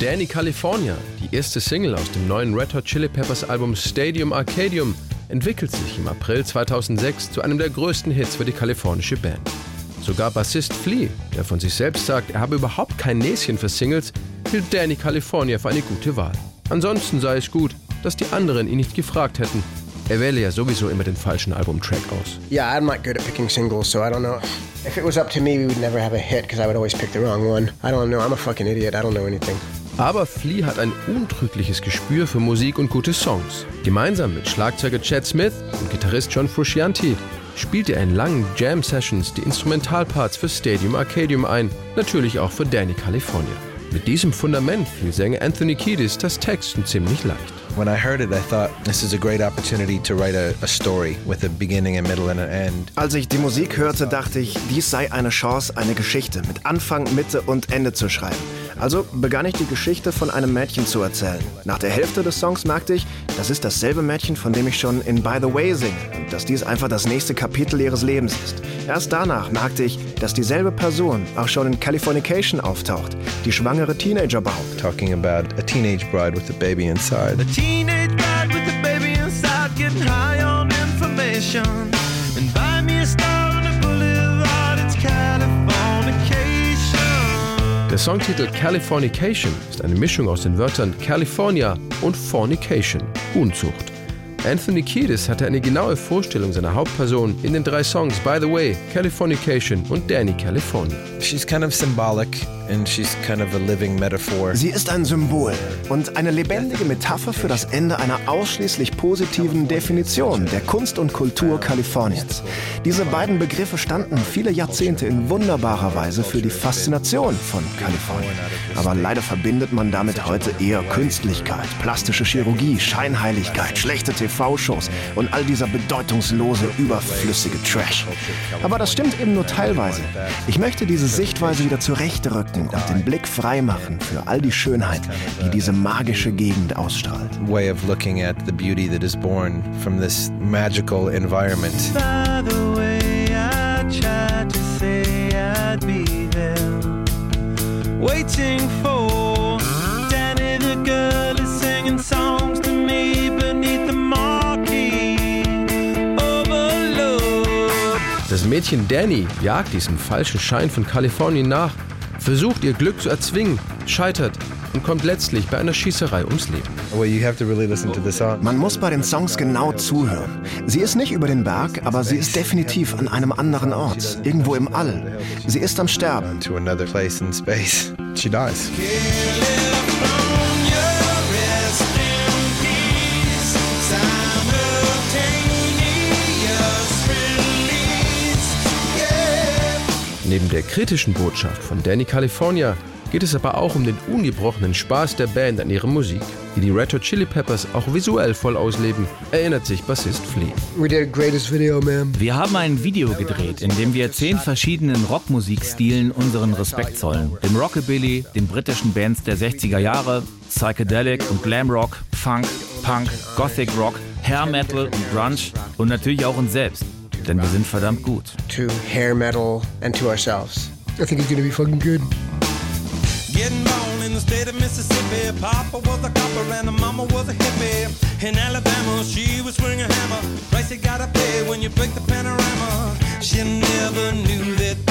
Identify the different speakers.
Speaker 1: Danny California, die erste Single aus dem neuen Red Hot Chili Peppers Album Stadium Arcadium, entwickelt sich im April 2006 zu einem der größten Hits für die kalifornische Band. Sogar Bassist Flea, der von sich selbst sagt, er habe überhaupt kein Näschen für Singles, hielt Danny California für eine gute Wahl. Ansonsten sei es gut, dass die anderen ihn nicht gefragt hätten. Er wähle ja sowieso immer den falschen Albumtrack aus.
Speaker 2: Yeah, I'm not good at picking singles, so I don't know. If it was up to me, we would never have a hit because I would always pick the wrong one. I don't know. I'm a fucking idiot. I don't know anything.
Speaker 1: Aber Flea hat ein untrügliches Gespür für Musik und gute Songs. Gemeinsam mit Schlagzeuger Chad Smith und Gitarrist John Frusciante spielte er in langen Jam-Sessions die Instrumentalparts für Stadium Arcadium ein, natürlich auch für Danny California. Mit diesem Fundament fiel Sänger Anthony Kiedis das Texten ziemlich leicht.
Speaker 3: When I heard it, I thought this is a great opportunity to write a, a story with a beginning, a middle and an end.
Speaker 4: Als ich die Musik hörte, dachte ich, dies sei eine Chance, eine Geschichte mit Anfang, Mitte und Ende zu schreiben. Also begann ich die Geschichte von einem Mädchen zu erzählen. Nach der Hälfte des Songs merkte ich, das ist dasselbe Mädchen, von dem ich schon in By the Way singe und dass dies einfach das nächste Kapitel ihres Lebens ist. Erst danach merkte ich, dass dieselbe Person auch schon in Californication auftaucht, die schwangere Teenager-Braut.
Speaker 3: Talking about a teenage bride with a baby inside.
Speaker 5: A teenage bride with a baby inside, getting high on information. And buy me a star
Speaker 1: Der Songtitel Californication ist eine Mischung aus den Wörtern California und Fornication, Unzucht. Anthony Kiedis hatte eine genaue Vorstellung seiner Hauptperson in den drei Songs By the Way, Californication und Danny California.
Speaker 3: She's kind of symbolic kind of.
Speaker 4: Sie ist ein Symbol und eine lebendige Metapher für das Ende einer ausschließlich positiven Definition der Kunst und Kultur Kaliforniens. Diese beiden Begriffe standen viele Jahrzehnte in wunderbarer Weise für die Faszination von Kalifornien. Aber leider verbindet man damit heute eher Künstlichkeit, plastische Chirurgie, Scheinheiligkeit, schlechte TV-Shows und all dieser bedeutungslose, überflüssige Trash. Aber das stimmt eben nur teilweise. Ich möchte diese Sichtweise wieder zurechtrücken und den Blick freimachen für all die Schönheit, die diese magische Gegend ausstrahlt.
Speaker 3: Way of looking at the beauty that is born from this magical environment.
Speaker 5: By the way, I tried to say I'd be there, waiting for Danny the girl is singing songs to me beneath the marquee. Overload.
Speaker 1: Das Mädchen Danny jagt diesem falschen Schein von Kalifornien nach, versucht ihr Glück zu erzwingen, scheitert und kommt letztlich bei einer Schießerei ums Leben.
Speaker 4: Man muss bei den Songs genau zuhören. Sie ist nicht über den Berg, aber sie ist definitiv an einem anderen Ort, irgendwo im All. Sie ist am Sterben.
Speaker 3: To another place in space. She dies.
Speaker 1: Neben der kritischen Botschaft von Danny California geht es aber auch um den ungebrochenen Spaß der Band an ihrer Musik, die die Red Hot Chili Peppers auch visuell voll ausleben, erinnert sich Bassist Flea.
Speaker 2: We did a greatest video, man.
Speaker 6: Wir haben ein Video gedreht, in dem wir zehn verschiedenen Rockmusikstilen unseren Respekt zollen. Dem Rockabilly, den britischen Bands der 60er Jahre, Psychedelic und Glamrock, Funk, Punk, Gothic Rock, Hair Metal und Grunge und natürlich auch uns selbst. Denn wir sind verdammt gut.
Speaker 2: To hair metal and to ourselves. I think it's gonna be fucking good.
Speaker 5: Getting born in the state of Mississippi. Papa was a copper and the mama was a hippie. In Alabama, she was swinging a hammer. Price you gotta pay when you break the panorama. She never knew that there was any